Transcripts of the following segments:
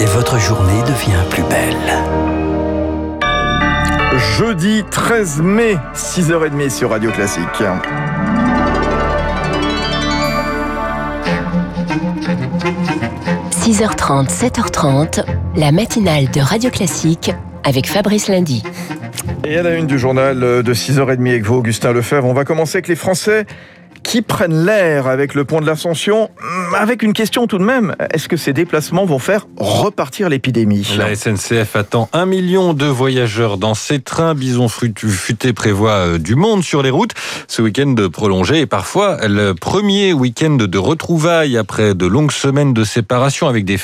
Et votre journée devient plus belle. Jeudi 13 mai, 6h30 sur Radio Classique. « 6h30, 7h30, la matinale de Radio Classique avec Fabrice Lundy. Et à la une du journal de 6h30 avec vous, Augustin Lefebvre, on va commencer avec les Français qui prennent l'air avec le pont de l'Ascension, hum, avec une question tout de même. Est-ce que ces déplacements vont faire repartir l'épidémie La SNCF attend un million de voyageurs dans ces trains. Bison futé prévoit euh, du monde sur les routes. Ce week-end prolongé et parfois le premier week-end de retrouvailles après de longues semaines de séparation avec des,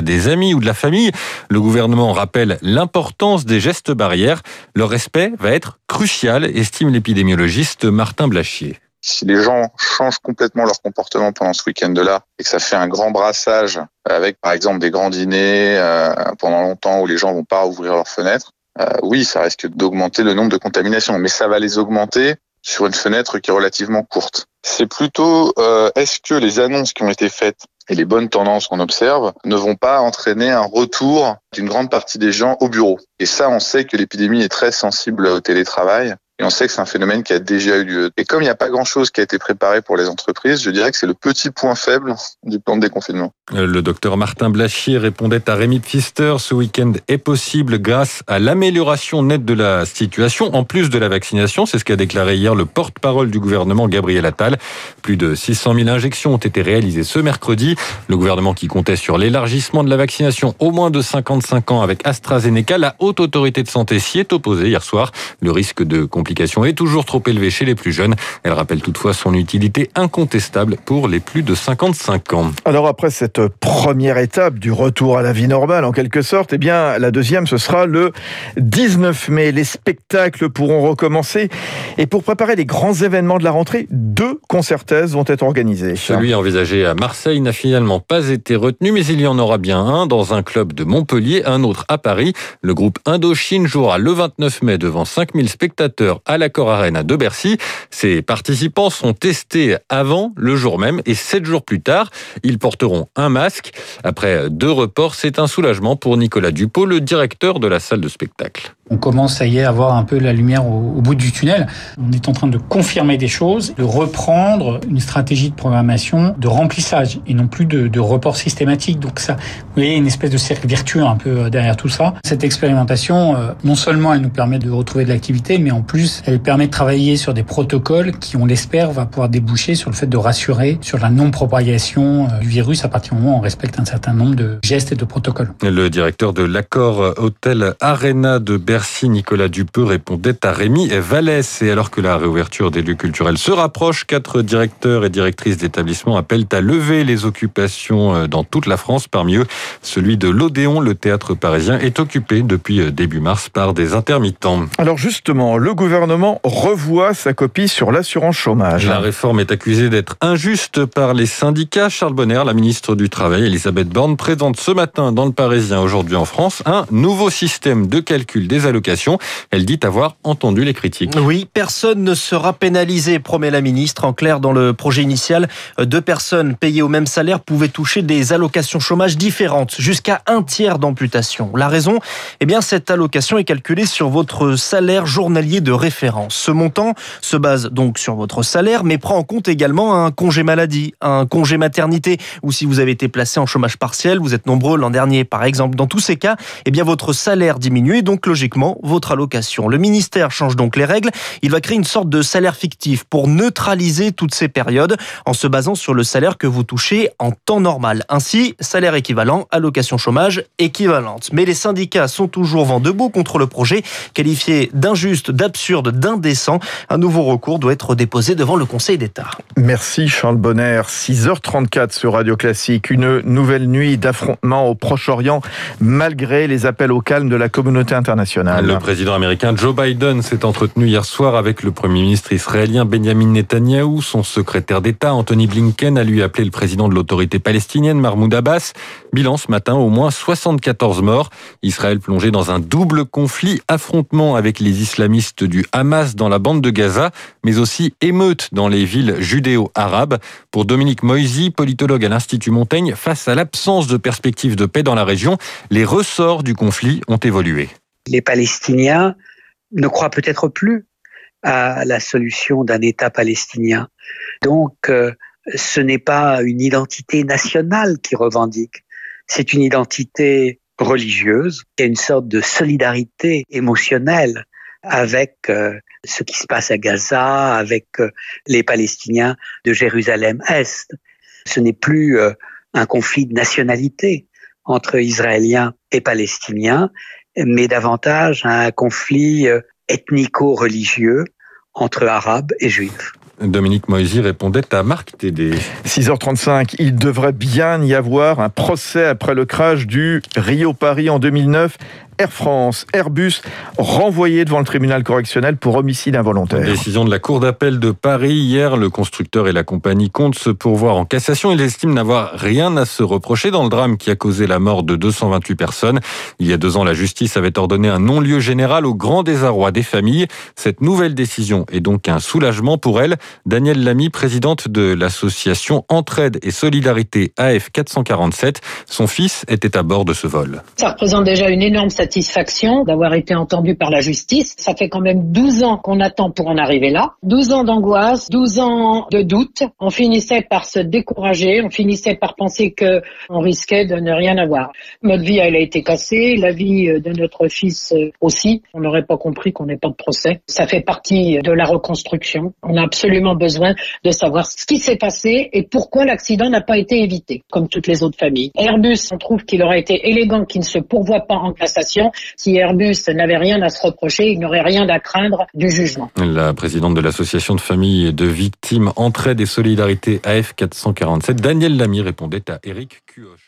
des amis ou de la famille. Le gouvernement rappelle l'importance des gestes barrières. Leur respect va être crucial, estime l'épidémiologiste Martin Blachier. Si les gens changent complètement leur comportement pendant ce week-end-là et que ça fait un grand brassage avec par exemple des grands dîners euh, pendant longtemps où les gens vont pas ouvrir leurs fenêtres, euh, oui, ça risque d'augmenter le nombre de contaminations, mais ça va les augmenter sur une fenêtre qui est relativement courte. C'est plutôt euh, est-ce que les annonces qui ont été faites et les bonnes tendances qu'on observe ne vont pas entraîner un retour d'une grande partie des gens au bureau? Et ça, on sait que l'épidémie est très sensible au télétravail. Et on sait que c'est un phénomène qui a déjà eu lieu. Et comme il n'y a pas grand-chose qui a été préparé pour les entreprises, je dirais que c'est le petit point faible du plan de déconfinement. Euh, le docteur Martin Blachier répondait à Rémi Pfister. Ce week-end est possible grâce à l'amélioration nette de la situation, en plus de la vaccination. C'est ce qu'a déclaré hier le porte-parole du gouvernement, Gabriel Attal. Plus de 600 000 injections ont été réalisées ce mercredi. Le gouvernement qui comptait sur l'élargissement de la vaccination au moins de 55 ans avec AstraZeneca, la haute autorité de santé s'y est opposée hier soir. Le risque de est toujours trop élevé chez les plus jeunes. Elle rappelle toutefois son utilité incontestable pour les plus de 55 ans. Alors après cette première étape du retour à la vie normale en quelque sorte, eh bien la deuxième ce sera le 19 mai. Les spectacles pourront recommencer et pour préparer les grands événements de la rentrée, deux concertaises vont être organisés. Celui envisagé à Marseille n'a finalement pas été retenu mais il y en aura bien un dans un club de Montpellier, un autre à Paris. Le groupe Indochine jouera le 29 mai devant 5000 spectateurs à l'Accor Arena de Bercy. Ces participants sont testés avant, le jour même, et sept jours plus tard, ils porteront un masque. Après deux reports, c'est un soulagement pour Nicolas Dupont, le directeur de la salle de spectacle on commence à y avoir un peu la lumière au, bout du tunnel. On est en train de confirmer des choses, de reprendre une stratégie de programmation de remplissage et non plus de, de report systématique. Donc ça, vous voyez, une espèce de cercle vertueux un peu euh, derrière tout ça. Cette expérimentation, euh, non seulement elle nous permet de retrouver de l'activité, mais en plus, elle permet de travailler sur des protocoles qui, on l'espère, va pouvoir déboucher sur le fait de rassurer sur la non-propagation euh, du virus à partir du moment où on respecte un certain nombre de gestes et de protocoles. Le directeur de l'accord Hôtel Arena de Merci Nicolas Dupeux répondait à Rémi Vallès. Et alors que la réouverture des lieux culturels se rapproche, quatre directeurs et directrices d'établissements appellent à lever les occupations euh, dans toute la France. Parmi eux, celui de l'Odéon, le théâtre parisien, est occupé depuis euh, début mars par des intermittents. Alors justement, le gouvernement revoit sa copie sur l'assurance chômage. La réforme est accusée d'être injuste par les syndicats. Charles Bonner, la ministre du Travail, Elisabeth Borne, présente ce matin dans le Parisien, aujourd'hui en France, un nouveau système de calcul des allocations. Elle dit avoir entendu les critiques. Oui, personne ne sera pénalisé, promet la ministre. En clair, dans le projet initial, deux personnes payées au même salaire pouvaient toucher des allocations chômage différentes, jusqu'à un tiers d'amputation. La raison? Eh bien, cette allocation est calculée sur votre salaire journalier de Ce montant se base donc sur votre salaire, mais prend en compte également un congé maladie, un congé maternité, ou si vous avez été placé en chômage partiel, vous êtes nombreux l'an dernier par exemple. Dans tous ces cas, eh bien, votre salaire diminue et donc logiquement votre allocation. Le ministère change donc les règles. Il va créer une sorte de salaire fictif pour neutraliser toutes ces périodes en se basant sur le salaire que vous touchez en temps normal. Ainsi, salaire équivalent, allocation chômage équivalente. Mais les syndicats sont toujours vent debout contre le projet, qualifié d'injuste, d'absurde, d'indécent. Un nouveau recours doit être déposé devant le Conseil d'État. Merci Charles Bonner. 6h34 sur Radio Classique. Une nouvelle nuit d'affrontement au Proche-Orient malgré les appels au calme de la communauté internationale. Le président américain Joe Biden s'est entretenu hier soir avec le premier ministre israélien Benjamin Netanyahou. Son secrétaire d'État Anthony Blinken a lui appelé le président de l'autorité palestinienne Mahmoud Abbas. Bilan ce matin, au moins 74 morts. Israël plongé dans un double conflit, affrontement avec les islamistes du Hamas dans la bande de Gaza, mais aussi émeutes dans les villes judéo-arabes. Pour Dominique Moisy, politologue à l'Institut Montaigne, face à l'absence de perspectives de paix dans la région, les ressorts du conflit ont évolué. Les Palestiniens ne croient peut-être plus à la solution d'un État palestinien. Donc, euh, ce n'est pas une identité nationale qui revendique, c'est une identité religieuse, y a une sorte de solidarité émotionnelle avec euh, ce qui se passe à Gaza, avec euh, les Palestiniens de Jérusalem-Est. Ce n'est plus un conflit de nationalité entre Israéliens et Palestiniens, mais davantage un conflit ethnico-religieux entre Arabes et Juifs. Dominique Moisy répondait à Marc Tédé. 6h35, il devrait bien y avoir un procès après le crash du Rio-Paris en 2009 Air France, Airbus renvoyés devant le tribunal correctionnel pour homicide involontaire. Décision de la Cour d'appel de Paris. Hier, le constructeur et la compagnie comptent se pourvoir en cassation. Il estime n'avoir rien à se reprocher dans le drame qui a causé la mort de 228 personnes. Il y a deux ans, la justice avait ordonné un non-lieu général au grand désarroi des familles. Cette nouvelle décision est donc un soulagement pour elle. Danielle Lamy, présidente de l'association Entraide et Solidarité AF 447. Son fils était à bord de ce vol. Ça représente déjà une énorme satisfaction d'avoir été entendu par la justice. Ça fait quand même 12 ans qu'on attend pour en arriver là. 12 ans d'angoisse, 12 ans de doute. On finissait par se décourager, on finissait par penser que on risquait de ne rien avoir. Notre vie, elle a été cassée, la vie de notre fils aussi. On n'aurait pas compris qu'on n'ait pas de procès. Ça fait partie de la reconstruction. On a absolument besoin de savoir ce qui s'est passé et pourquoi l'accident n'a pas été évité, comme toutes les autres familles. Airbus, on trouve qu'il aurait été élégant qu'il ne se pourvoie pas en cassation si Airbus n'avait rien à se reprocher, il n'aurait rien à craindre du jugement. La présidente de l'association de familles de victimes Entraide et Solidarité AF 447, Danielle Lamy, répondait à Eric Cuoche.